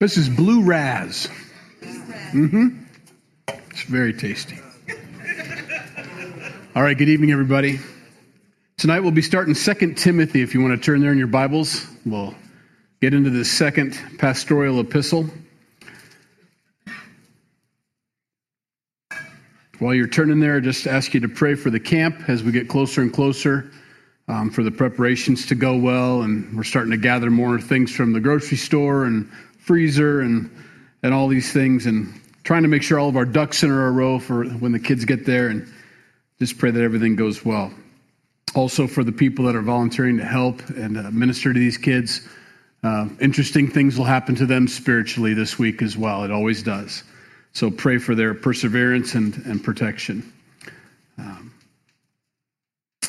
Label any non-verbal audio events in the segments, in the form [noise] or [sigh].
This is Blue Raz. Mm-hmm. It's very tasty. All right, good evening, everybody. Tonight we'll be starting Second Timothy. If you want to turn there in your Bibles, we'll get into the second pastoral epistle. While you're turning there, I just ask you to pray for the camp as we get closer and closer um, for the preparations to go well. And we're starting to gather more things from the grocery store and freezer and, and all these things and trying to make sure all of our ducks in a row for when the kids get there and just pray that everything goes well. Also, for the people that are volunteering to help and uh, minister to these kids, uh, interesting things will happen to them spiritually this week as well. It always does. So pray for their perseverance and, and protection. Um,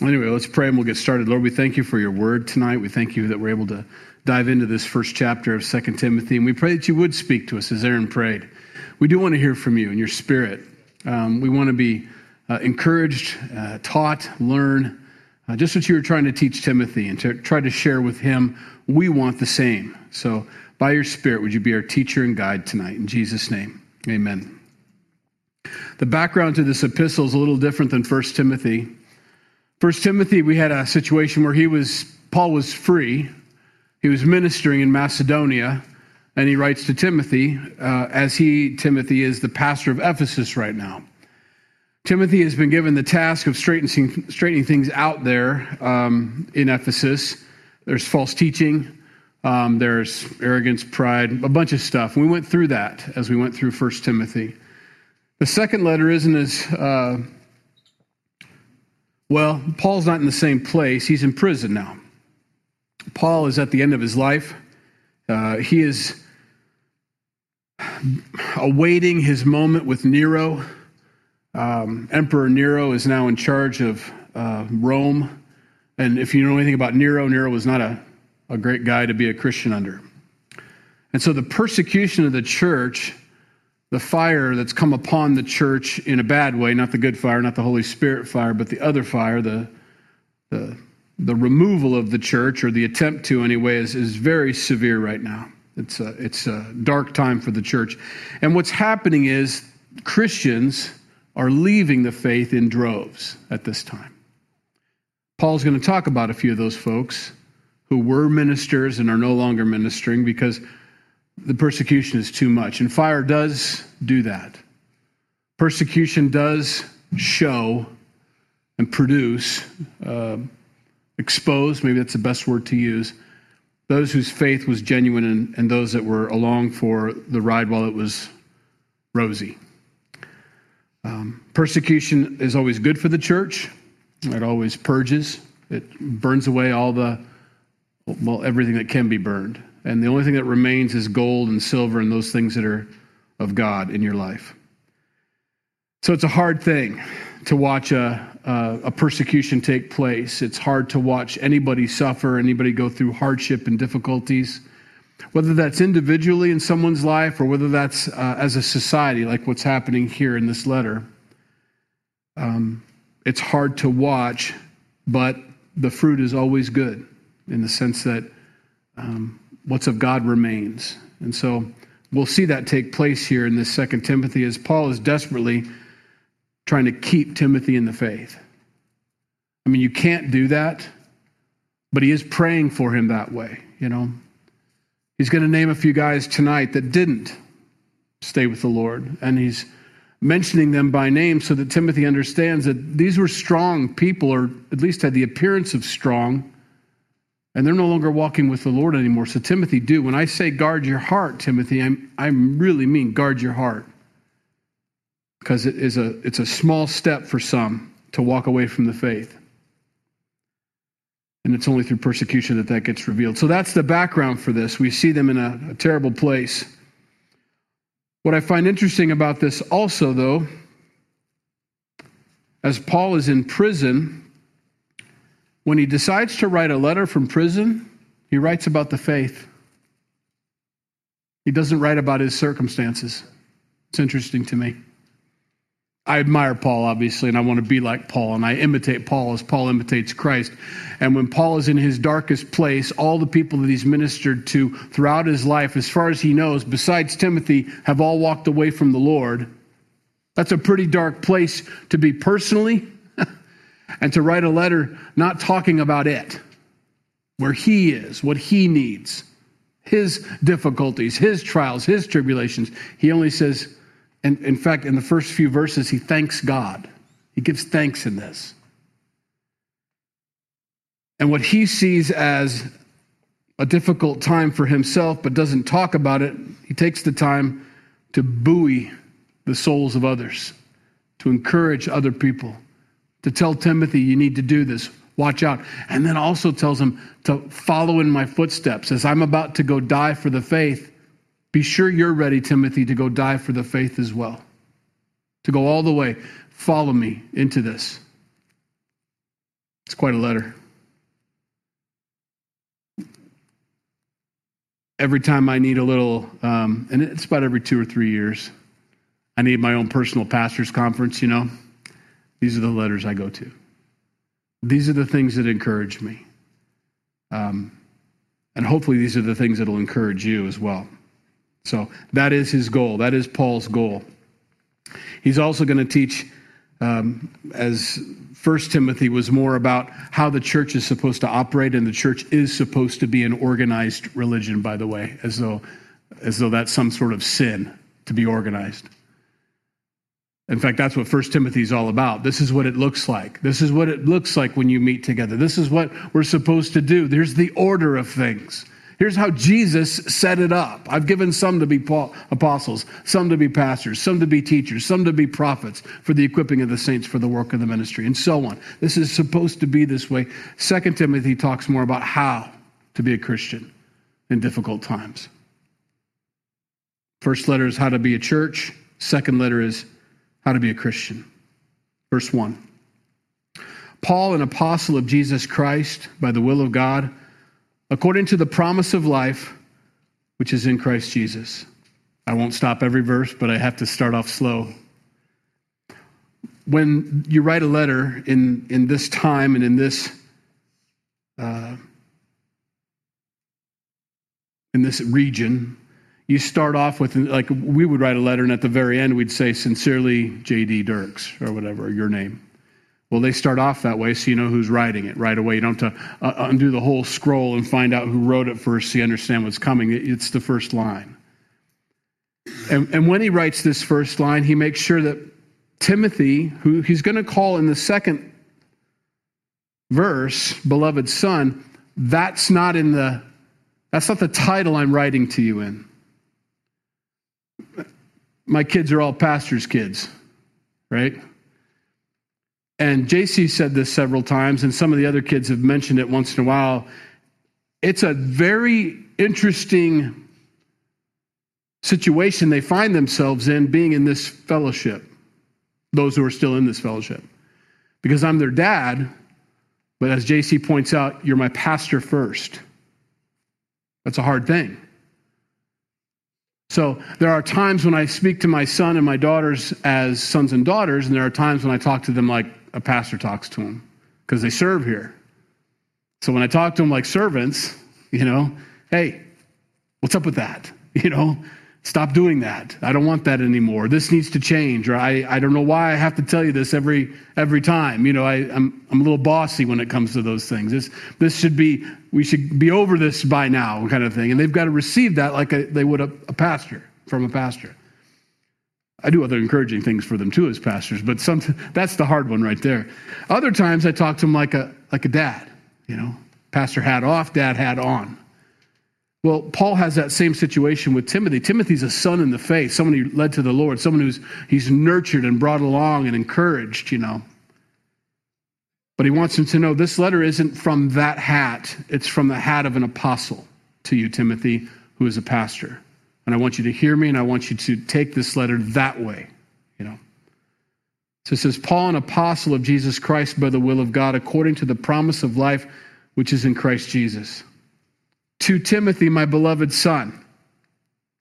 anyway, let's pray and we'll get started. Lord, we thank you for your word tonight. We thank you that we're able to dive into this first chapter of Second Timothy, and we pray that you would speak to us as Aaron prayed. We do want to hear from you and your spirit. Um, we want to be uh, encouraged, uh, taught, learn, uh, just what you were trying to teach Timothy and to try to share with him. We want the same. So, by your spirit, would you be our teacher and guide tonight? In Jesus' name. Amen. The background to this epistle is a little different than 1 Timothy. 1 Timothy, we had a situation where he was, Paul was free. He was ministering in Macedonia, and he writes to Timothy, uh, as he, Timothy, is the pastor of Ephesus right now. Timothy has been given the task of straightening, straightening things out there um, in Ephesus. There's false teaching, um, there's arrogance, pride, a bunch of stuff. We went through that as we went through First Timothy. The second letter isn't as uh, well. Paul's not in the same place. He's in prison now. Paul is at the end of his life. Uh, he is awaiting his moment with Nero. Um, Emperor Nero is now in charge of uh, Rome. And if you know anything about Nero, Nero was not a a great guy to be a Christian under. And so the persecution of the church, the fire that's come upon the church in a bad way, not the good fire, not the Holy Spirit fire, but the other fire, the, the, the removal of the church, or the attempt to anyway, is, is very severe right now. It's a, it's a dark time for the church. And what's happening is Christians are leaving the faith in droves at this time. Paul's going to talk about a few of those folks who were ministers and are no longer ministering because the persecution is too much. And fire does do that. Persecution does show and produce, uh, expose, maybe that's the best word to use, those whose faith was genuine and, and those that were along for the ride while it was rosy. Um, persecution is always good for the church. It always purges. It burns away all the well, everything that can be burned. And the only thing that remains is gold and silver and those things that are of God in your life. So it's a hard thing to watch a, a, a, persecution take place. It's hard to watch anybody suffer, anybody go through hardship and difficulties, whether that's individually in someone's life or whether that's uh, as a society, like what's happening here in this letter. Um, it's hard to watch, but the fruit is always good in the sense that um, what's of God remains. And so we'll see that take place here in this second Timothy as Paul is desperately trying to keep Timothy in the faith. I mean, you can't do that, but he is praying for him that way, you know. He's going to name a few guys tonight that didn't stay with the Lord, and he's mentioning them by name so that Timothy understands that these were strong people, or at least had the appearance of strong and they're no longer walking with the Lord anymore. So, Timothy, do. When I say guard your heart, Timothy, I'm, I really mean guard your heart. Because it is a, it's a small step for some to walk away from the faith. And it's only through persecution that that gets revealed. So that's the background for this. We see them in a, a terrible place. What I find interesting about this also, though, as Paul is in prison, when he decides to write a letter from prison, he writes about the faith. He doesn't write about his circumstances. It's interesting to me. I admire Paul, obviously, and I want to be like Paul, and I imitate Paul as Paul imitates Christ. And when Paul is in his darkest place, all the people that he's ministered to throughout his life, as far as he knows, besides Timothy, have all walked away from the Lord. That's a pretty dark place to be personally, [laughs] and to write a letter not talking about it, where he is, what he needs, his difficulties, his trials, his tribulations. He only says, and in fact, in the first few verses, he thanks God. He gives thanks in this. And what he sees as a difficult time for himself, but doesn't talk about it, he takes the time to buoy the souls of others, to encourage other people, to tell Timothy, you need to do this. Watch out. And then also tells him to follow in my footsteps. As I'm about to go die for the faith, be sure you're ready, Timothy, to go die for the faith as well. To go all the way. Follow me into this. It's quite a letter. Every time I need a little, um, and it's about every two or three years, I need my own personal pastor's conference, you know. These are the letters I go to. These are the things that encourage me. Um, and hopefully, these are the things that will encourage you as well. So, that is his goal. That is Paul's goal. He's also going to teach, um, as First Timothy was more about how the church is supposed to operate, and the church is supposed to be an organized religion, by the way, as though, as though that's some sort of sin to be organized. In fact, that's what First Timothy is all about. This is what it looks like. This is what it looks like when you meet together. This is what we're supposed to do. There's the order of things. Here's how Jesus set it up. I've given some to be apostles, some to be pastors, some to be teachers, some to be prophets for the equipping of the saints for the work of the ministry, and so on. This is supposed to be this way. Second Timothy talks more about how to be a Christian in difficult times. First letter is how to be a church. Second letter is how to be a Christian. Verse 1 Paul, an apostle of Jesus Christ, by the will of God, according to the promise of life which is in Christ Jesus. I won't stop every verse, but I have to start off slow. When you write a letter in, in this time and in this uh, in this region, you start off with like we would write a letter and at the very end we'd say sincerely jd dirks or whatever your name well they start off that way so you know who's writing it right away. You don't have to uh, undo the whole scroll and find out who wrote it first so you understand what's coming. It's the first line. And, and when he writes this first line he makes sure that timothy who he's going to call in the second verse beloved son that's not in the that's not the title i'm writing to you in. My kids are all pastors' kids, right? And JC said this several times, and some of the other kids have mentioned it once in a while. It's a very interesting situation they find themselves in being in this fellowship, those who are still in this fellowship. Because I'm their dad, but as JC points out, you're my pastor first. That's a hard thing. So there are times when I speak to my son and my daughters as sons and daughters, and there are times when I talk to them like a pastor talks to them because they serve here. So when I talk to them like servants, you know, hey, what's up with that? [laughs] You know, stop doing that. I don't want that anymore. This needs to change. Or I, I don't know why I have to tell you this every every time. You know, I, I'm I'm a little bossy when it comes to those things. This this should be we should be over this by now, kind of thing. And they've got to receive that like a, they would a, a pastor from a pastor. I do other encouraging things for them too as pastors, but some, that's the hard one right there. Other times I talk to them like a like a dad, you know, pastor hat off, dad hat on. Well, Paul has that same situation with Timothy. Timothy's a son in the faith, someone who led to the Lord, someone who's he's nurtured and brought along and encouraged, you know. But he wants him to know this letter isn't from that hat, it's from the hat of an apostle to you, Timothy, who is a pastor. And I want you to hear me and I want you to take this letter that way, you know. So it says, Paul, an apostle of Jesus Christ by the will of God, according to the promise of life which is in Christ Jesus. To Timothy, my beloved son.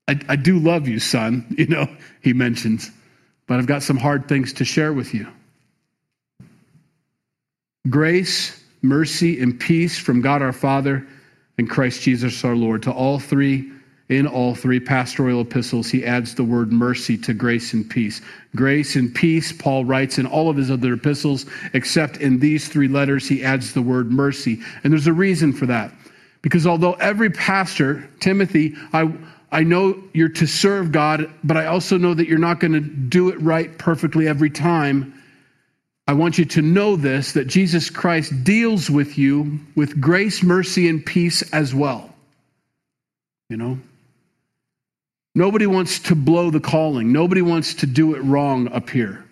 I, I do love you, son, [laughs] you know, he mentions. but I've got some hard things to share with you. Grace, mercy, and peace from God our Father and Christ Jesus our Lord. To all three, in all three pastoral epistles, he adds the word mercy to grace and peace. Grace and peace, Paul writes in all of his other epistles, except in these three letters, he adds the word mercy. And there's a reason for that. Because although every pastor, Timothy, I, I know you're to serve God, but I also know that you're not going to do it right perfectly every time. I want you to know this that Jesus Christ deals with you with grace, mercy, and peace as well. You know? Nobody wants to blow the calling. Nobody wants to do it wrong up here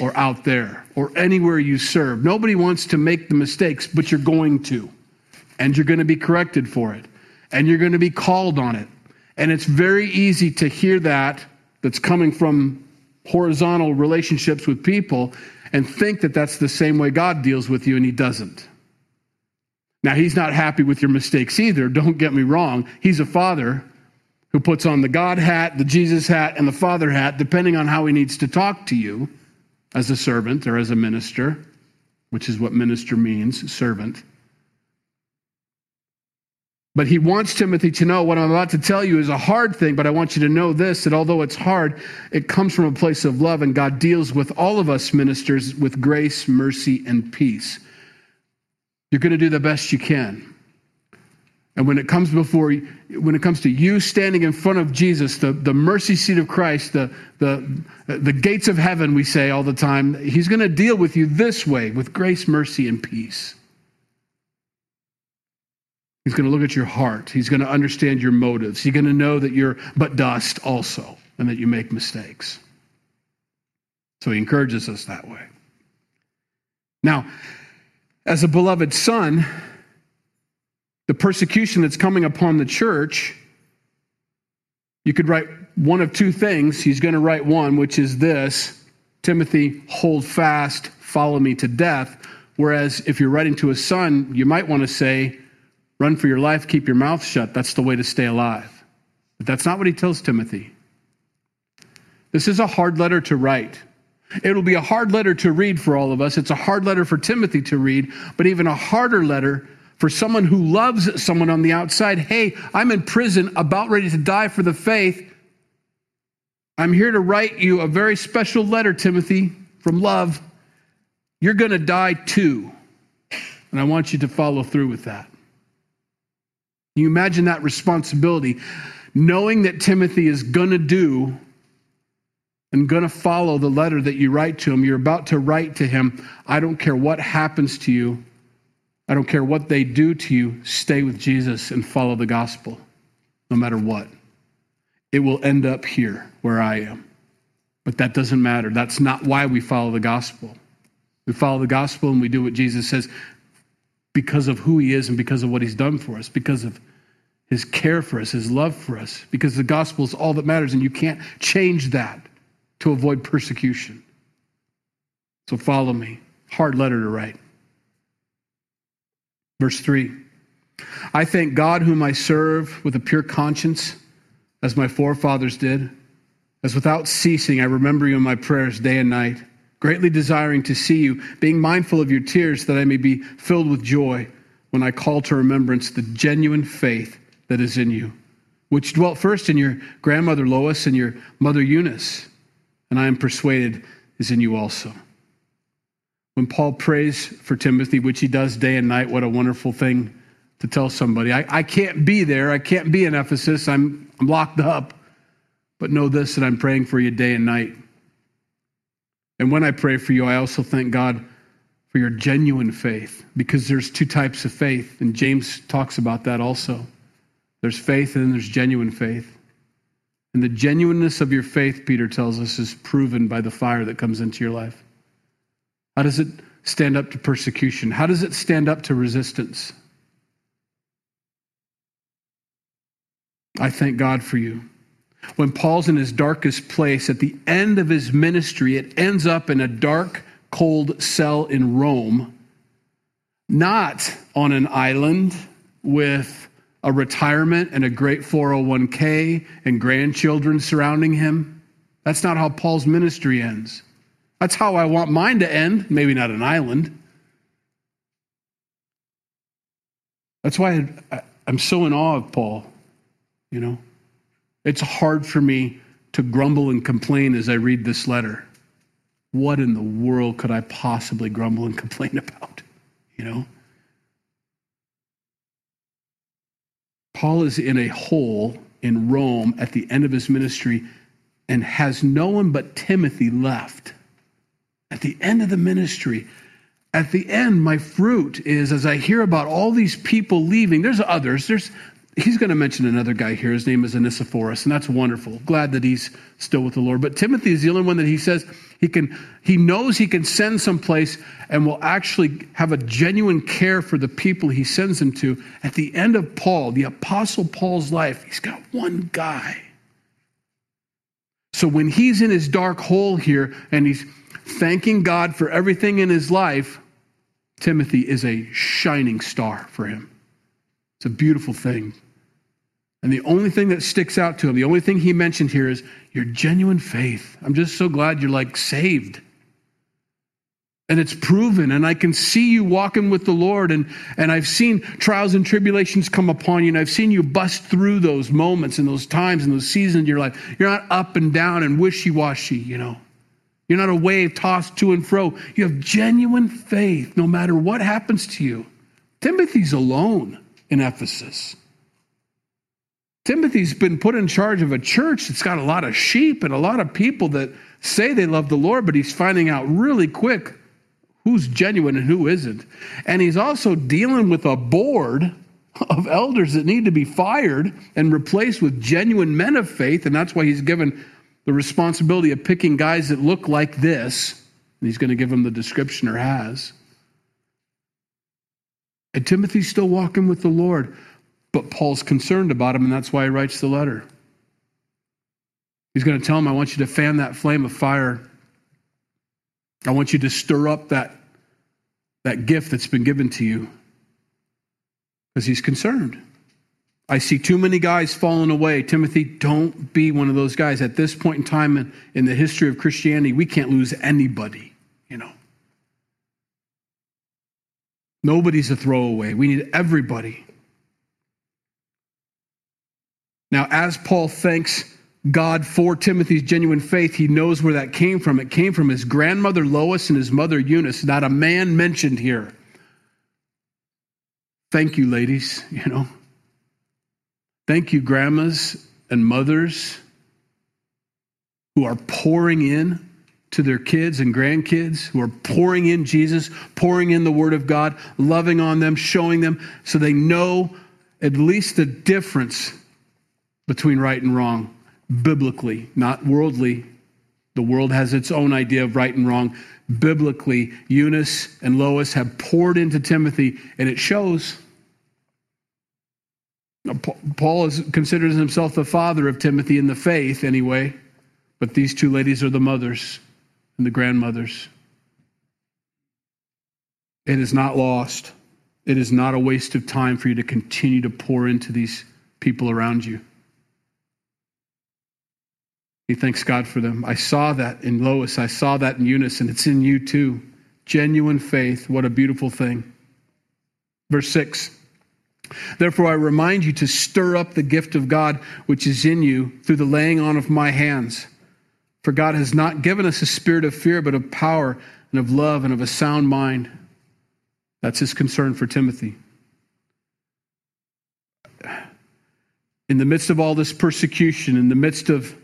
or out there or anywhere you serve. Nobody wants to make the mistakes, but you're going to. And you're going to be corrected for it. And you're going to be called on it. And it's very easy to hear that that's coming from horizontal relationships with people and think that that's the same way God deals with you, and He doesn't. Now, He's not happy with your mistakes either. Don't get me wrong. He's a father who puts on the God hat, the Jesus hat, and the Father hat, depending on how He needs to talk to you as a servant or as a minister, which is what minister means servant. But he wants Timothy to know what I'm about to tell you is a hard thing, but I want you to know this that although it's hard, it comes from a place of love, and God deals with all of us ministers with grace, mercy, and peace. You're going to do the best you can. And when it comes before when it comes to you standing in front of Jesus, the, the mercy seat of Christ, the, the, the gates of heaven, we say all the time, he's going to deal with you this way with grace, mercy, and peace. He's going to look at your heart. He's going to understand your motives. He's going to know that you're but dust also and that you make mistakes. So he encourages us that way. Now, as a beloved son, the persecution that's coming upon the church, you could write one of two things. He's going to write one, which is this Timothy, hold fast, follow me to death. Whereas if you're writing to a son, you might want to say, Run for your life, keep your mouth shut. That's the way to stay alive. But that's not what he tells Timothy. This is a hard letter to write. It'll be a hard letter to read for all of us. It's a hard letter for Timothy to read, but even a harder letter for someone who loves someone on the outside. Hey, I'm in prison, about ready to die for the faith. I'm here to write you a very special letter, Timothy, from love. You're going to die too. And I want you to follow through with that. Can you imagine that responsibility? Knowing that Timothy is going to do and going to follow the letter that you write to him. You're about to write to him. I don't care what happens to you. I don't care what they do to you. Stay with Jesus and follow the gospel, no matter what. It will end up here where I am. But that doesn't matter. That's not why we follow the gospel. We follow the gospel and we do what Jesus says because of who he is and because of what he's done for us, because of his care for us, his love for us, because the gospel is all that matters, and you can't change that to avoid persecution. So follow me. Hard letter to write. Verse 3 I thank God, whom I serve with a pure conscience, as my forefathers did, as without ceasing I remember you in my prayers day and night greatly desiring to see you, being mindful of your tears, that I may be filled with joy when I call to remembrance the genuine faith that is in you, which dwelt first in your grandmother Lois and your mother Eunice, and I am persuaded is in you also. When Paul prays for Timothy, which he does day and night, what a wonderful thing to tell somebody. I, I can't be there. I can't be in Ephesus. I'm, I'm locked up. But know this that I'm praying for you day and night. And when I pray for you, I also thank God for your genuine faith because there's two types of faith, and James talks about that also. There's faith and then there's genuine faith. And the genuineness of your faith, Peter tells us, is proven by the fire that comes into your life. How does it stand up to persecution? How does it stand up to resistance? I thank God for you when Paul's in his darkest place at the end of his ministry, it ends up in a dark, cold cell in Rome, not on an island with a retirement and a great 401k and grandchildren surrounding him. That's not how Paul's ministry ends. That's how I want mine to end, maybe not an island. That's why I, am so in awe of Paul, you know. It's hard for me to grumble and complain as I read this letter. What in the world could I possibly grumble and [laughs] complain about? You know? Paul is in a hole in Rome at the end of his ministry and has no one but Timothy left. At the end of the ministry, at the end, my fruit is as I hear about all these people leaving, there's others. There's he's going to mention another guy here. His name is Onesiphorus, and that's wonderful. Glad that he's still with the Lord. But Timothy is the only one that he says he can he knows he can send someplace and will actually have a genuine care for the people he sends him to. At the end of Paul, the apostle Paul's life, he's got one guy. So when he's in his dark hole here and he's thanking God for everything in his life, Timothy is a shining star for him. It's a beautiful thing. And the only thing that sticks out to him, the only thing he mentioned here is your genuine faith. I'm just so glad you're like saved. And it's proven, and I can see you walking with the Lord, and, and I've seen trials and tribulations come upon you, and I've seen you bust through those moments and those times and those seasons in your life. You're not up and down and wishy washy, you know. You're not a wave tossed to and fro. You have genuine faith no matter what happens to you. Timothy's alone in Ephesus. Timothy's been put in charge of a church that's got a lot of sheep and a lot of people that say they love the Lord, but he's finding out really quick who's genuine and who isn't. And he's also dealing with a board of elders that need to be fired and replaced with genuine men of faith. And that's why he's given the responsibility of picking guys that look like this, and he's going to give them the description or has. And Timothy's still walking with the Lord, but Paul's concerned about him, and that's why he writes the letter. He's going to tell him, I want you to fan that flame of fire. I want you to stir up that, that gift that's been given to you. Because he's concerned. I see too many guys falling away. Timothy, don't be one of those guys. At this point in time in, in the history of Christianity, we can't lose anybody, you know. Nobody's a throwaway. We need everybody. Now, as Paul thanks God for Timothy's genuine faith, he knows where that came from. It came from his grandmother Lois and his mother Eunice, not a man mentioned here. Thank you, ladies, you know. Thank you, grandmas and mothers who are pouring in to their kids and grandkids, who are pouring in Jesus, pouring in the Word of God, loving on them, showing them so they know at least the difference between right and wrong, biblically, not worldly. The world has its own idea of right and wrong. Biblically, Eunice and Lois have poured into Timothy, and it shows. Paul is, considers himself the father of Timothy in the faith, anyway, but these two ladies are the mothers and the grandmothers. It is not lost. It is not a waste of time for you to continue to pour into these people around you. He thanks God for them. I saw that in Lois. I saw that in Eunice, and it's in you too. Genuine faith. What a beautiful thing. Verse 6. Therefore, I remind you to stir up the gift of God which is in you through the laying on of my hands. For God has not given us a spirit of fear, but of power and of love and of a sound mind. That's his concern for Timothy. In the midst of all this persecution, in the midst of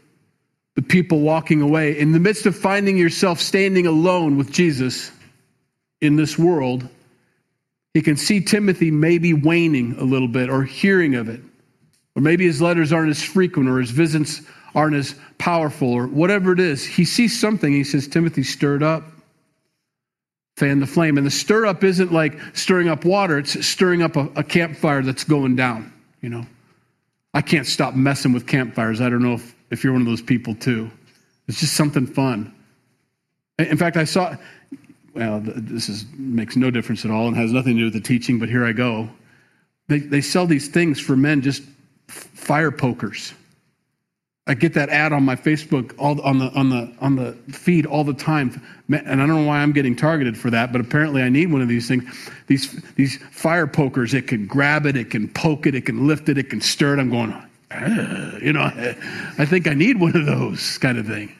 the people walking away, in the midst of finding yourself standing alone with Jesus in this world, he can see Timothy maybe waning a little bit or hearing of it. Or maybe his letters aren't as frequent or his visits aren't as powerful or whatever it is. He sees something. He says, Timothy, stirred up. Fan the flame. And the stir up isn't like stirring up water, it's stirring up a, a campfire that's going down, you know. I can't stop messing with campfires. I don't know if, if you're one of those people too. It's just something fun. In fact, I saw well, this is, makes no difference at all and has nothing to do with the teaching, but here I go. They, they sell these things for men, just fire pokers. I get that ad on my Facebook all on the on the on the feed all the time, and I don't know why I'm getting targeted for that, but apparently I need one of these things. These these fire pokers, it can grab it, it can poke it, it can lift it, it can stir it. I'm going, you know, [laughs] I think I need one of those kind of thing.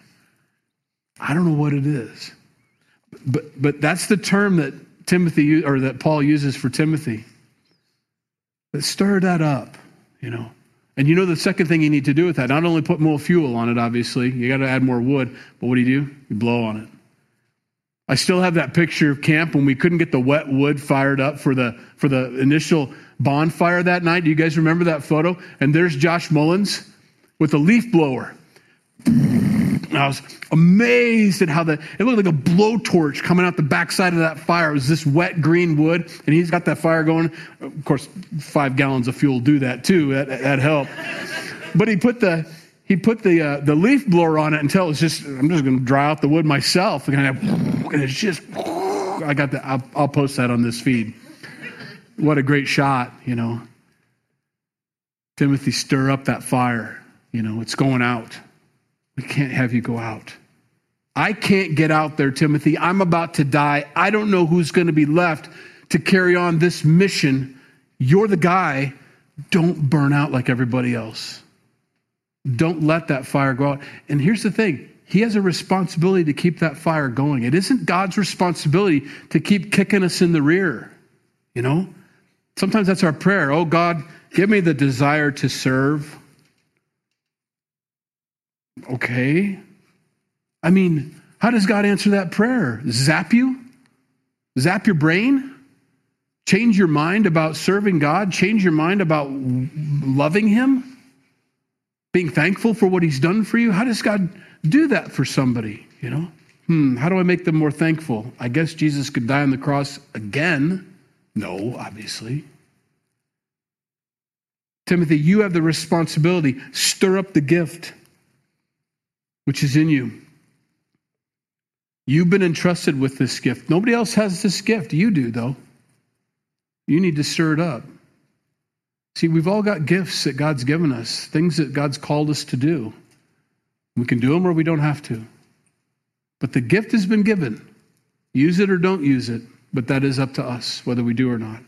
I don't know what it is, but but that's the term that Timothy or that Paul uses for Timothy. But stir that up, you know. And you know the second thing you need to do with that, not only put more fuel on it, obviously, you got to add more wood, but what do you do? You blow on it. I still have that picture of camp when we couldn't get the wet wood fired up for the for the initial bonfire that night. Do you guys remember that photo? And there's Josh Mullins with a leaf blower. I was amazed at how the it looked like a blowtorch coming out the backside of that fire. It was this wet green wood, and he's got that fire going. Of course, five gallons of fuel do that too. That that helped. But he put the he put the uh, the leaf blower on it until it's just I'm just going to dry out the wood myself, and, and it's just I got the I'll, I'll post that on this feed. What a great shot, you know. Timothy, stir up that fire. You know, it's going out. We can't have you go out. I can't get out there, Timothy. I'm about to die. I don't know who's going to be left to carry on this mission. You're the guy. Don't burn out like everybody else. Don't let that fire go out. And here's the thing He has a responsibility to keep that fire going. It isn't God's responsibility to keep kicking us in the rear. You know? Sometimes that's our prayer. Oh, God, give me the desire to serve. Okay. I mean, how does God answer that prayer? Zap you? Zap your brain? Change your mind about serving God? Change your mind about loving Him? Being thankful for what He's done for you? How does God do that for somebody? You know? Hmm, how do I make them more thankful? I guess Jesus could die on the cross again. No, obviously. Timothy, you have the responsibility. Stir up the gift which is in you. You've been entrusted with this gift. Nobody else has this gift. You do, though. You need to stir it up. See, we've all got gifts that God's given us, things that God's called us to do. We can do them or we don't have to. But the gift has been given. Use it or don't use it, but that is up to us whether we do or not.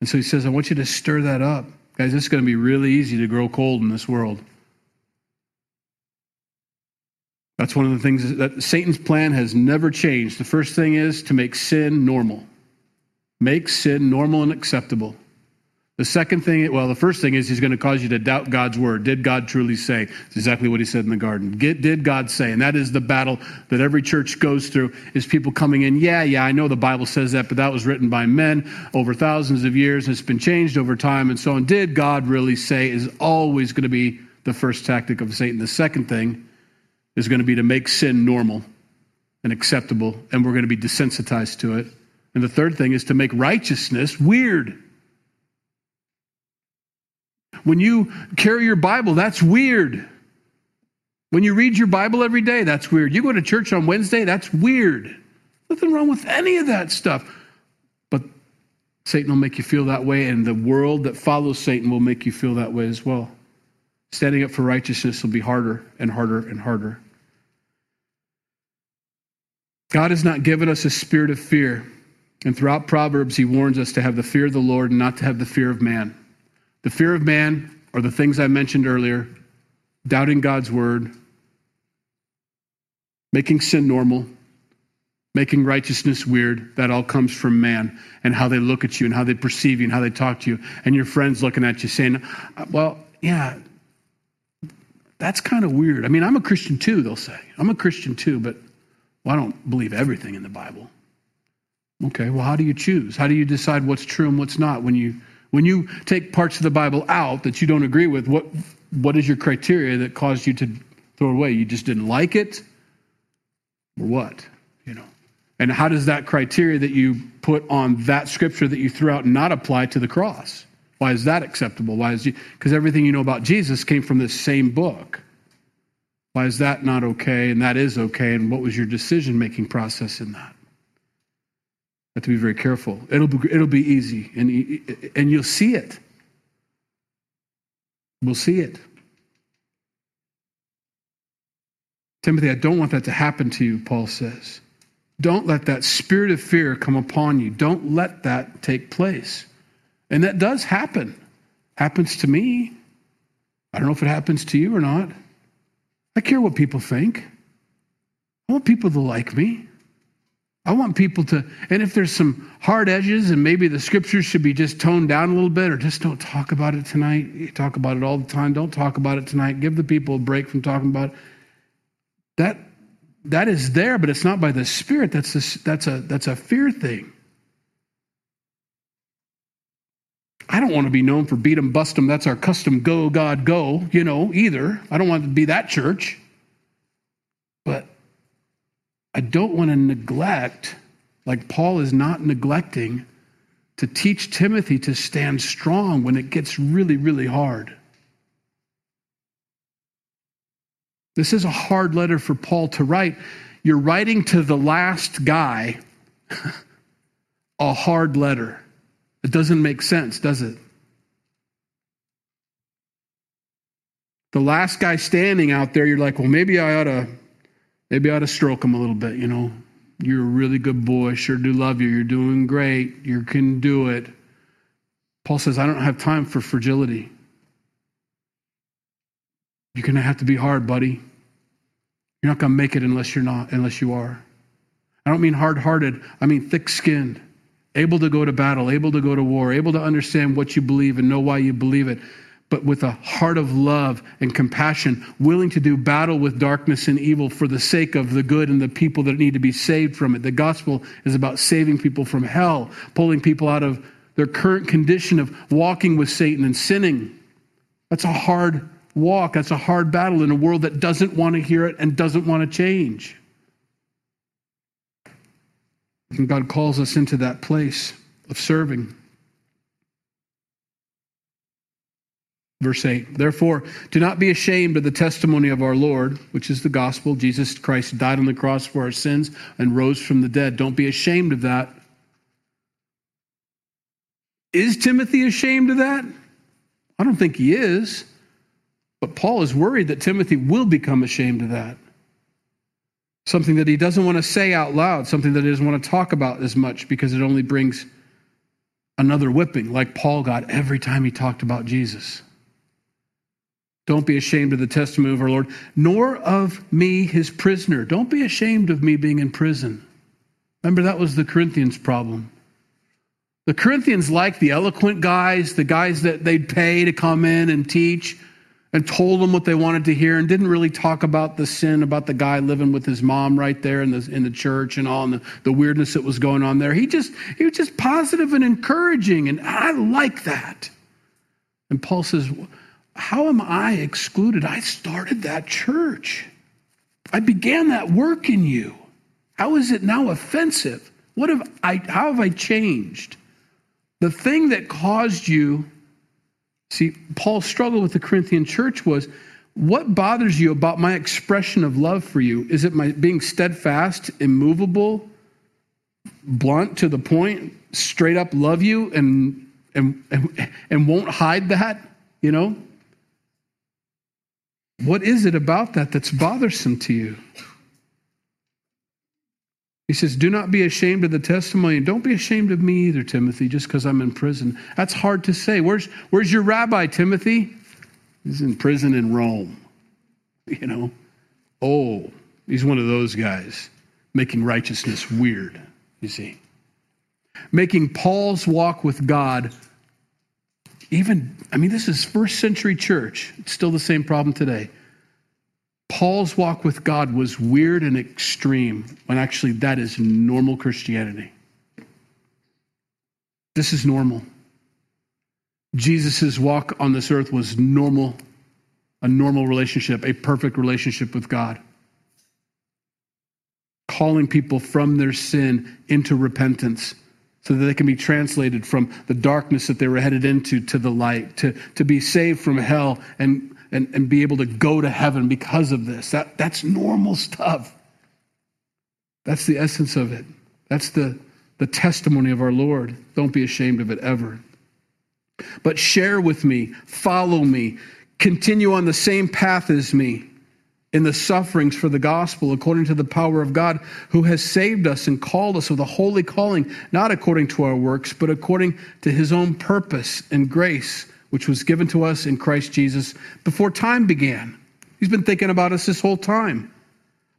And so he says, I want you to stir that up. Guys, it's going to be really easy to grow cold in this world. That's one of the things that Satan's plan has never changed. The first thing is to make sin normal, make sin normal and acceptable. The second thing, well, the first thing is he's going to cause you to doubt God's word. Did God truly say? It's exactly what he said in the garden. Did God say? And that is the battle that every church goes through is people coming in, yeah, yeah, I know the Bible says that, but that was written by men over thousands of years and it's been changed over time and so on. Did God really say is always going to be the first tactic of Satan. The second thing is going to be to make sin normal and acceptable, and we're going to be desensitized to it. And the third thing is to make righteousness weird. When you carry your Bible, that's weird. When you read your Bible every day, that's weird. You go to church on Wednesday, that's weird. Nothing wrong with any of that stuff. But Satan will make you feel that way, and the world that follows Satan will make you feel that way as well. Standing up for righteousness will be harder and harder and harder. God has not given us a spirit of fear. And throughout Proverbs, he warns us to have the fear of the Lord and not to have the fear of man. The fear of man are the things I mentioned earlier doubting God's word, making sin normal, making righteousness weird. That all comes from man and how they look at you and how they perceive you and how they talk to you. And your friends looking at you saying, uh, Well, yeah, that's kind of weird. I mean, I'm a Christian too, they'll say. I'm a Christian too, but well, I don't believe everything in the Bible. Okay, well, how do you choose? How do you decide what's true and what's not? When you when you take parts of the Bible out that you don't agree with, what what is your criteria that caused you to throw it away? You just didn't like it? Or what? You know. And how does that criteria that you put on that scripture that you threw out not apply to the cross? Why is that acceptable? Why is because everything you know about Jesus came from this same book. Why is that not okay and that is okay? And what was your decision making process in that? You have to be very careful. It'll be, it'll be easy and, and you'll see it. We'll see it. Timothy, I don't want that to happen to you, Paul says. Don't let that spirit of fear come upon you. Don't let that take place. And that does happen. Happens to me. I don't know if it happens to you or not. I care what people think. I want people to like me. I want people to, and if there's some hard edges and maybe the scriptures should be just toned down a little bit or just don't talk about it tonight. You talk about it all the time. Don't talk about it tonight. Give the people a break from talking about it. That, that is there, but it's not by the Spirit. That's that's a, that's a fear thing. I don't want to be known for beat 'em, bust 'em. That's our custom go, God, go, you know, either. I don't want to be that church. But I don't want to neglect, like Paul is not neglecting, to teach Timothy to stand strong when it gets really, really hard. This is a hard letter for Paul to write. You're writing to the last guy [laughs] a hard letter. It doesn't make sense, does it? The last guy standing out there, you're like, well, maybe I ought to, maybe I ought to stroke him a little bit, you know. You're a really good boy. Sure do love you. You're doing great. You can do it. Paul says, I don't have time for fragility. You're going to have to be hard, buddy. You're not going to make it unless you're not, unless you are. I don't mean hard hearted, I mean thick skinned able to go to battle, able to go to war, able to understand what you believe and know why you believe it, but with a heart of love and compassion, willing to do battle with darkness and evil for the sake of the good and the people that need to be saved from it. The gospel is about saving people from hell, pulling people out of their current condition of walking with Satan and sinning. That's a hard walk. That's a hard battle in a world that doesn't want to hear it and doesn't want to change. And God calls us into that place of serving. Verse 8, therefore, do not be ashamed of the testimony of our Lord, which is the gospel. Jesus Christ died on the cross for our sins and rose from the dead. Don't be ashamed of that. Is Timothy ashamed of that? I don't think he is. But Paul is worried that Timothy will become ashamed of that something that he doesn't want to say out loud, something that he doesn't want to talk about as much because it only brings another whipping, like Paul got every time he talked about Jesus. Don't be ashamed of the testimony of our Lord, nor of me, his prisoner. Don't be ashamed of me being in prison. Remember, that was the Corinthians' problem. The Corinthians liked the eloquent guys, the guys that they'd pay to come in and teach and told them what they wanted to hear and didn't really talk about the sin about the guy living with his mom right there in the in the church and all and the, the weirdness that was going on there. He just he was just positive and encouraging, and I like that. And Paul says, How am I excluded? I started that church. I began that work in you. How is it now offensive? What have I how have I changed? The thing that caused you See, Paul's struggle with the Corinthian church was what bothers you about my expression of love for you? Is it my being steadfast, immovable, blunt to the point, straight up love you and and and, and won't hide that, you know? What is it about that that's bothersome to you? He says, Do not be ashamed of the testimony. Don't be ashamed of me either, Timothy, just because I'm in prison. That's hard to say. Where's, where's your rabbi, Timothy? He's in prison in Rome. [laughs] You know? Oh, he's one of those guys making righteousness weird, you see. Making Paul's walk with God even, I mean, this is first century church. It's still the same problem today Paul's walk with God was weird and extreme, when actually that is normal Christianity. This is normal. Jesus' walk on this earth was normal, a normal relationship, a perfect relationship with God. Calling people from their sin into repentance so that they can be translated from the darkness that they were headed into to the light, to, to be saved from hell and and, and be able to go to heaven because of this. That, that's normal stuff. That's the essence of it. That's the, the testimony of our Lord. Don't be ashamed of it ever. But share with me, follow me, continue on the same path as me. in the sufferings for the gospel according to the power of God who has saved us and called us with a holy calling, not according to our works, but according to his own purpose and grace, which was given to us in Christ Jesus before time began. He's been thinking about us this whole time,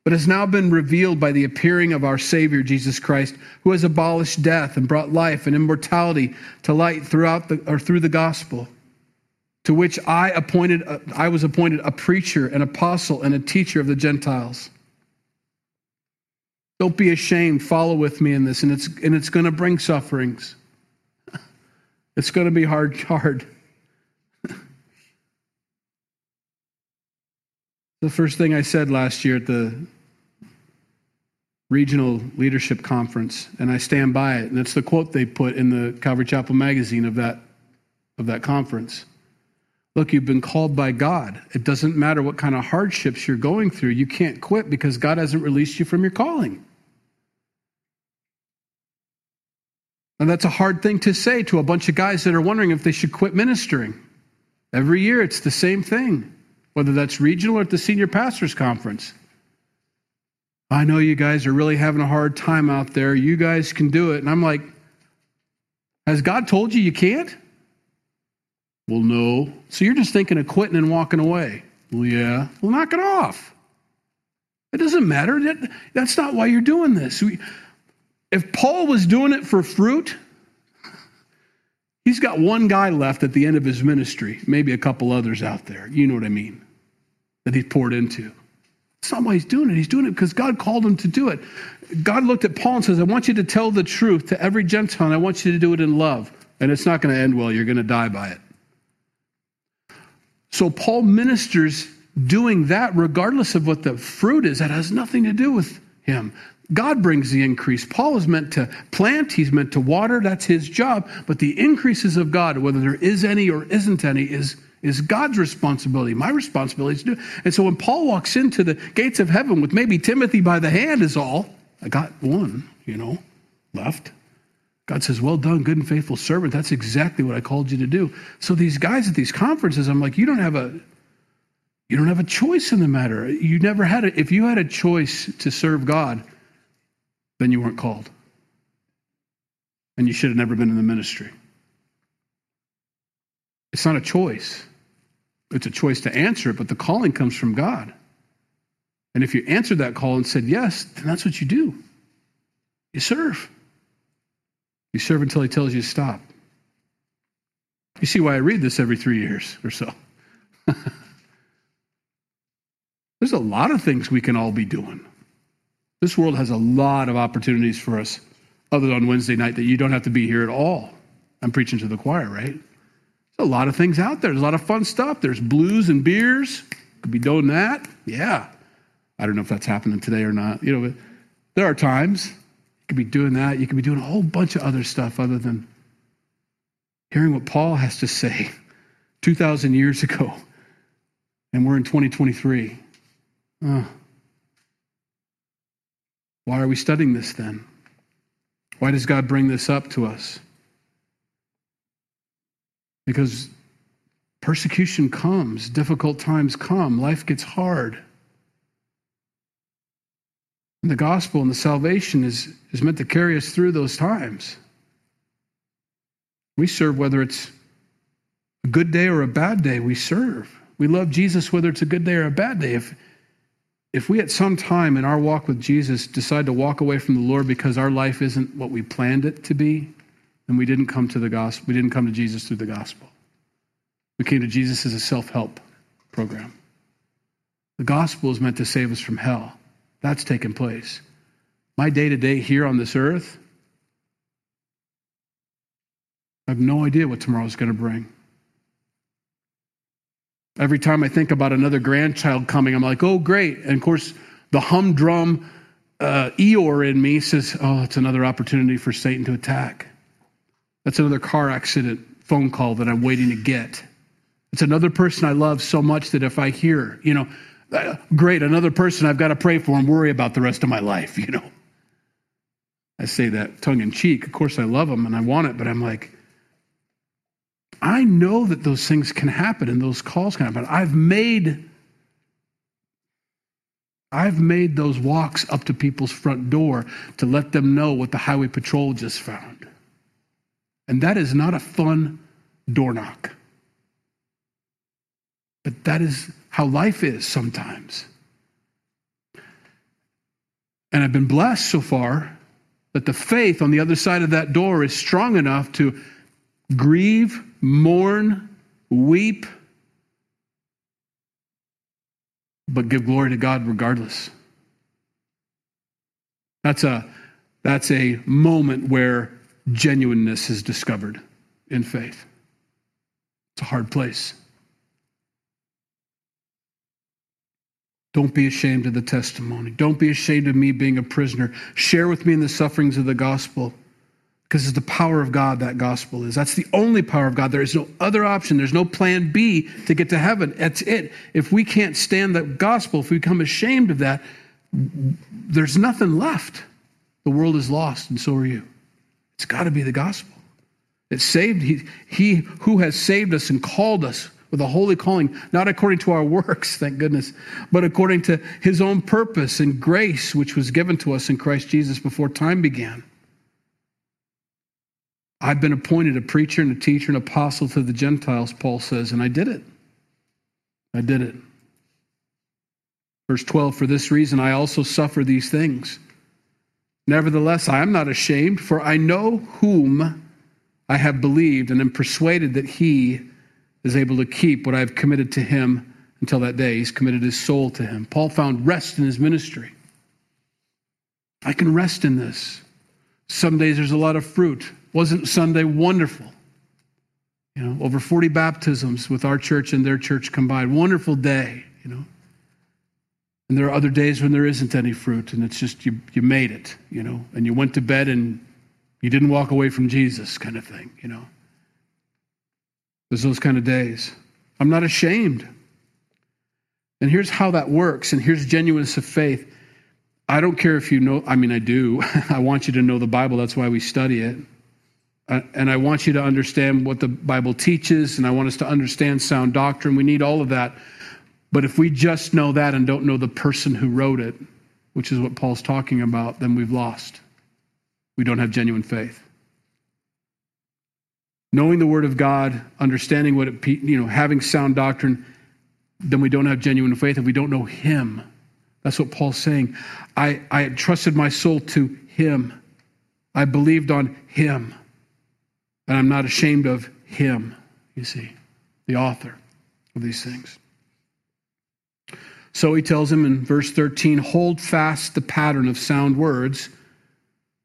but has now been revealed by the appearing of our Savior Jesus Christ, who has abolished death and brought life and immortality to light throughout the or through the gospel to which I appointed I was appointed a preacher, an apostle, and a teacher of the Gentiles. Don't be ashamed. Follow with me in this, and it's and it's going to bring sufferings. [laughs] It's going to be hard, hard. The first thing I said last year at the regional leadership conference, and I stand by it. And it's the quote they put in the Calvary Chapel magazine of that of that conference. Look, you've been called by God. It doesn't matter what kind of hardships you're going through. You can't quit because God hasn't released you from your calling. And that's a hard thing to say to a bunch of guys that are wondering if they should quit ministering. Every year it's the same thing, whether that's regional or at the senior pastors conference. I know you guys are really having a hard time out there. You guys can do it. And I'm like, has God told you you can't? Well, no. So you're just thinking of quitting and walking away. Well, yeah. Well, knock it off. It doesn't matter. That, that's not why you're doing this. We, if Paul was doing it for fruit, he's got one guy left at the end of his ministry, maybe a couple others out there. You know what I mean? That he poured into. That's not why he's doing it. He's doing it because God called him to do it. God looked at Paul and says, I want you to tell the truth to every Gentile, and I want you to do it in love. And it's not going to end well. You're going to die by it. So Paul ministers doing that regardless of what the fruit is. That has nothing to do with him. God brings the increase. Paul is meant to plant, he's meant to water, that's his job. But the increases of God, whether there is any or isn't any, is, is God's responsibility. My responsibility is to do. And so when Paul walks into the gates of heaven with maybe Timothy by the hand, is all, I got one, you know, left. God says, Well done, good and faithful servant. That's exactly what I called you to do. So these guys at these conferences, I'm like, you don't have a you don't have a choice in the matter. You never had it. If you had a choice to serve God, then you weren't called. And you should have never been in the ministry. It's not a choice. It's a choice to answer it, but the calling comes from God. And if you answered that call and said yes, then that's what you do. You serve. You serve until he tells you to stop. You see why I read this every three years or so. [laughs] There's a lot of things we can all be doing. This world has a lot of opportunities for us, other than Wednesday night, that you don't have to be here at all. I'm preaching to the choir, right? There's a lot of things out there. There's a lot of fun stuff. There's blues and beers. Could be doing that. Yeah. I don't know if that's happening today or not. You know, but there are times you could be doing that. You could be doing a whole bunch of other stuff other than hearing what Paul has to say [laughs] 2,000 years ago. And we're in 2023. Uh, why are we studying this then? Why does God bring this up to us? Because persecution comes, difficult times come, life gets hard. And the gospel and the salvation is, is meant to carry us through those times. We serve whether it's a good day or a bad day, we serve. We love Jesus whether it's a good day or a bad day. If, if we at some time in our walk with Jesus decide to walk away from the Lord because our life isn't what we planned it to be, then we didn't come to the gospel. We didn't come to Jesus through the gospel. We came to Jesus as a self help program. The gospel is meant to save us from hell. That's taken place. My day to day here on this earth, I have no idea what tomorrow's going to bring. Every time I think about another grandchild coming, I'm like, oh, great. And of course, the humdrum uh, Eeyore in me says, oh, it's another opportunity for Satan to attack. That's another car accident phone call that I'm waiting to get. It's another person I love so much that if I hear, you know, uh, great, another person I've got to pray for and worry about the rest of my life, [laughs] you know. I say that tongue in cheek. Of course, I love them and I want it, but I'm like, I know that those things can happen and those calls can happen. I've made I've made those walks up to people's front door to let them know what the highway patrol just found. And that is not a fun door knock. But that is how life is sometimes. And I've been blessed so far that the faith on the other side of that door is strong enough to grieve, mourn, weep, but give glory to God regardless. That's a, that's a moment where genuineness is discovered in faith. It's a hard place. Don't be ashamed of the testimony. Don't be ashamed of me being a prisoner. Share with me in the sufferings of the gospel because it's the power of God that gospel is. That's the only power of God. There is no other option. There's no plan B to get to heaven. That's it. If we can't stand the gospel, if we become ashamed of that, there's nothing left. The world is lost, and so are you. It's got to be the gospel. It saved he, he who has saved us and called us with a holy calling, not according to our [laughs] works, thank goodness, but according to his own purpose and grace, which was given to us in Christ Jesus before time began. I've been appointed a preacher and a teacher and apostle to the Gentiles, Paul says, and I did it. I did it. Verse 12 For this reason I also suffer these things. Nevertheless, I am not ashamed, for I know whom I have believed and am persuaded that he is able to keep what I have committed to him until that day. He's committed his soul to him. Paul found rest in his ministry. I can rest in this. Some days there's a lot of fruit. Wasn't Sunday wonderful? You know, over 40 baptisms with our church and their church combined. Wonderful day, you know. And there are other days when there isn't any fruit and it's just you, you made it, you know, and you went to bed and you didn't walk away from Jesus, kind of thing, you know. There's those kind of days. I'm not ashamed. And here's how that works, and here's genuineness of faith. I don't care if you know, I mean, I do. [laughs] I want you to know the Bible, that's why we study it. Uh, and I want you to understand what the Bible teaches, and I want us to understand sound doctrine. We need all of that. But if we just know that and don't know the person who wrote it, which is what Paul's talking about, then we've lost. We don't have genuine faith. Knowing the Word of God, understanding what it, you know, having sound doctrine, then we don't have genuine faith if we don't know Him. That's what Paul's saying. I, I trusted my soul to Him, I believed on Him. And I'm not ashamed of him, you see, the author of these things. So he tells him in verse 13 hold fast the pattern of sound words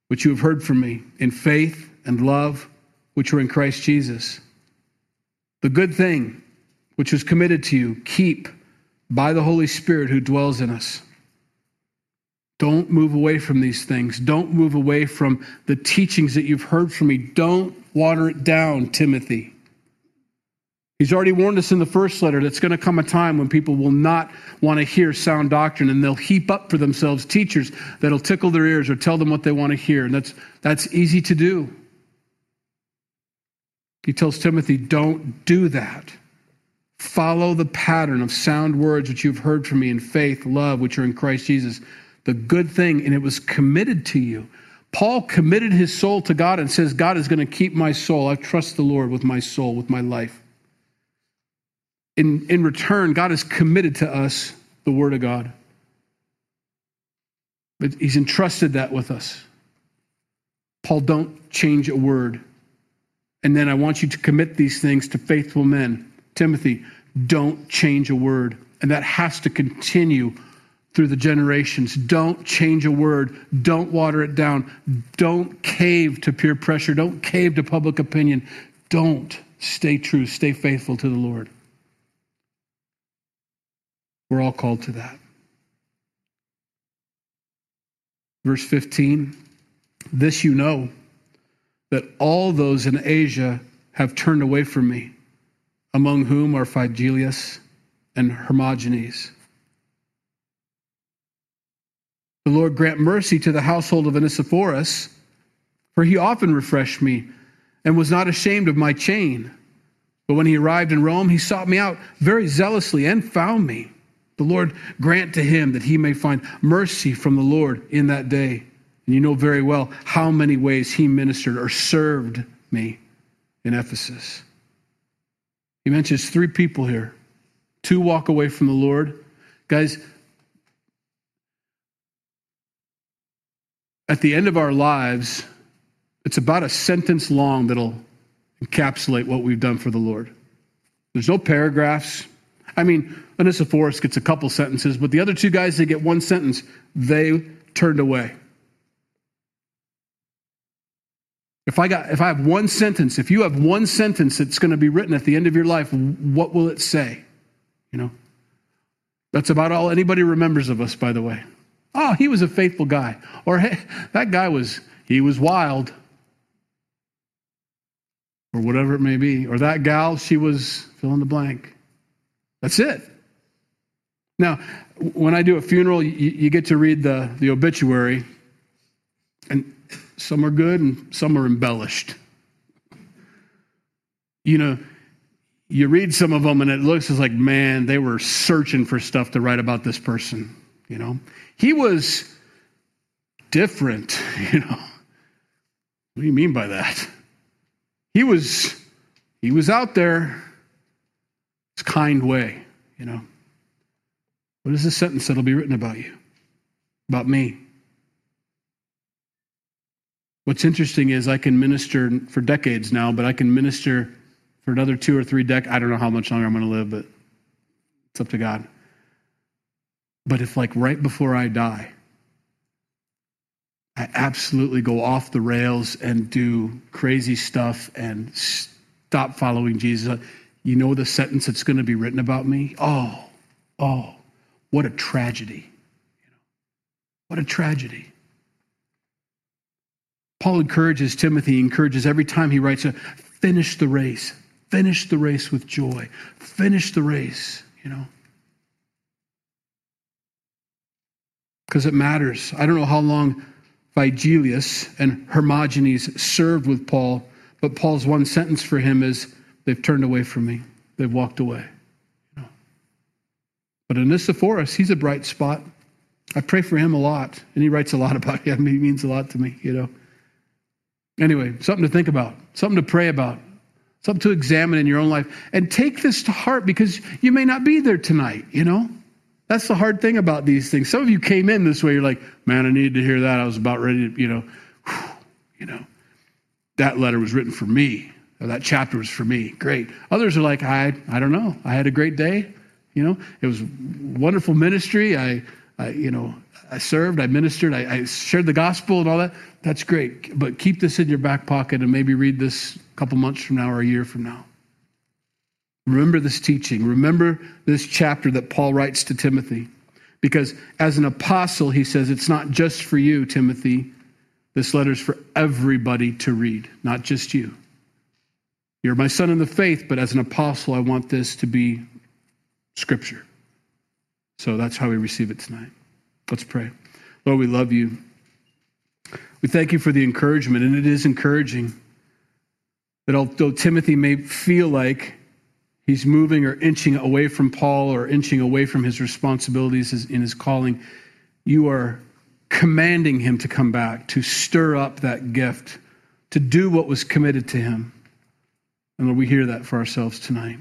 which you have heard from me in faith and love which were in Christ Jesus. The good thing which was committed to you, keep by the Holy Spirit who dwells in us. Don't move away from these things. Don't move away from the teachings that you've heard from me. Don't water it down, Timothy. He's already warned us in the first letter that's going to come a time when people will not want to hear sound doctrine and they'll heap up for themselves teachers that'll tickle their ears or tell them what they want to hear. And that's, that's easy to do. He tells Timothy, don't do that. Follow the pattern of sound words which you've heard from me in faith, love, which are in Christ Jesus the good thing, and it was committed to you. Paul committed his soul to God and says, God is going to keep my soul. I trust the Lord with my soul, with my life. In, in return, God has committed to us the Word of God. But he's entrusted that with us. Paul, don't change a word. And then I want you to commit these things to faithful men. Timothy, don't change a word. And that has to continue through the generations. Don't change a word. Don't water it down. Don't cave to peer pressure. Don't cave to public opinion. Don't. Stay true. Stay faithful to the Lord. We're all called to that. Verse 15 This you know, that all those in Asia have turned away from me, among whom are Phygellus and Hermogenes The Lord grant mercy to the household of Onesiphorus, for he often refreshed me and was not ashamed of my chain. But when he arrived in Rome, he sought me out very zealously and found me. The Lord grant to him that he may find mercy from the Lord in that day. And you know very well how many ways he ministered or served me in Ephesus. He mentions three people here. Two walk away from the Lord. Guys, at the end of our lives, it's about a sentence long that'll encapsulate what we've done for the Lord. There's no paragraphs. I mean, Onesiphorus gets a couple sentences, but the other two guys, they get one sentence. They turned away. If I got if I have one sentence, if you have one sentence that's going to be written at the end of your life, what will it say? You know? That's about all anybody remembers of us, by the way. Oh, he was a faithful guy. Or hey, that guy was he was wild. Or whatever it may be. Or that gal, she was fill in the blank. That's it. Now, when I do a funeral, you, you get to read the, the obituary, and some are good and some are embellished. You know, you read some of them and it looks as like, man, they were searching for stuff to write about this person. You know, he was different. [laughs] You know, what do you mean by that? He was, he was out there kind way, you know. What is the sentence that'll be written about you? About me? What's interesting is I can minister for decades now, but I can minister for another two or three decades. I don't know how much longer I'm going to live, but it's up to God. But if, like, right before I die, I absolutely go off the rails and do crazy stuff and stop following Jesus, you know the sentence that's going to be written about me? Oh, oh, what a tragedy. What a tragedy. Paul encourages Timothy, encourages every time he writes, finish the race, finish the race with joy, finish the race, you know. Because it matters. I don't know how long Vigilius and Hermogenes served with Paul, but Paul's one sentence for him is They've turned away from me. They've walked away. You know. But Onesiphorus, he's a bright spot. I pray for him a lot, and he writes a lot [laughs] about him. He means a lot to me, you know. Anyway, something to think about, something to pray about, something to examine in your own life. And take this to heart because you may not be there tonight, you know. That's the hard thing about these things. Some of you came in this way, you're like, man, I needed to hear that. I was about ready to, you know, whew, you know, that letter was written for me that chapter was for me. Great. Others are like, I, I don't know. I had a great day. You know, it was wonderful ministry. I, I you know, I served, I ministered, I, I, shared the gospel and all that. That's great. But keep this in your back pocket and maybe read this a couple months from now or a year from now. Remember this teaching. Remember this chapter that Paul writes to Timothy. Because as an apostle, he says, it's not just for you, Timothy. This letter's for everybody to read, not just you. You're my son in the faith, but as an apostle, I want this to be scripture. So that's how we receive it tonight. Let's pray. Lord, we love you. We thank you for the encouragement, and it is encouraging that although Timothy may feel like he's moving or inching away from Paul or inching away from his responsibilities in his calling, you are commanding him to come back, to stir up that gift, to do what was committed to him. And Lord, we hear that for ourselves tonight.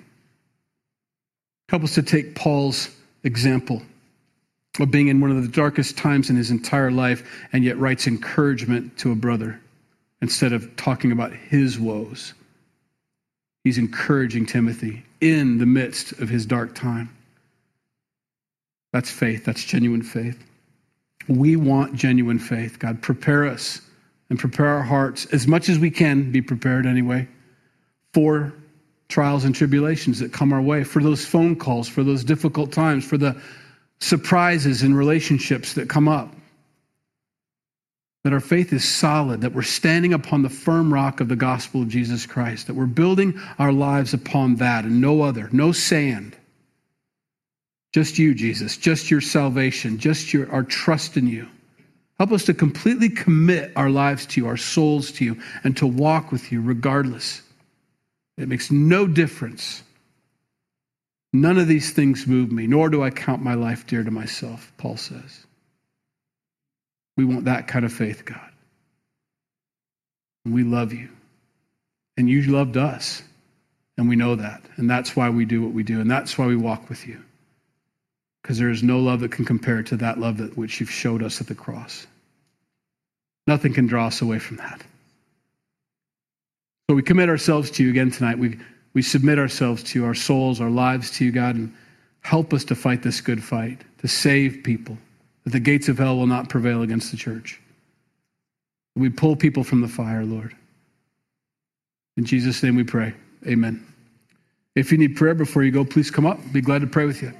Help us to take Paul's example of being in one of the darkest times in his entire life and yet writes encouragement to a brother instead of talking about his woes. He's encouraging Timothy in the midst of his dark time. That's faith. That's genuine faith. We want genuine faith. God, prepare us and prepare our hearts as much as we can be prepared anyway for trials and tribulations that come our way, for those phone calls, for those difficult times, for the surprises in relationships that come up. That our faith is solid, that we're standing upon the firm rock of the gospel of Jesus Christ, that we're building our lives upon that and no other, no sand. Just you, Jesus, just your salvation, just your, our trust in you. Help us to completely commit our lives to you, our souls to you, and to walk with you regardless. It makes no difference None of these things move me, nor do I count my life dear to myself, Paul says. We want that kind of faith, God. And we love you. And you loved us. And we know that. And that's why we do what we do. And that's why we walk with you. Because there is no love that can compare to that love that which you've showed us at the cross. Nothing can draw us away from that. So we commit ourselves to you again tonight. We, we submit ourselves to you, our souls, our lives to you, God, and help us to fight this good fight, to save people, that the gates of hell will not prevail against the church. We pull people from the fire, Lord. In Jesus' name we pray. Amen. If you need prayer before you go, please come up. Be glad to pray with you.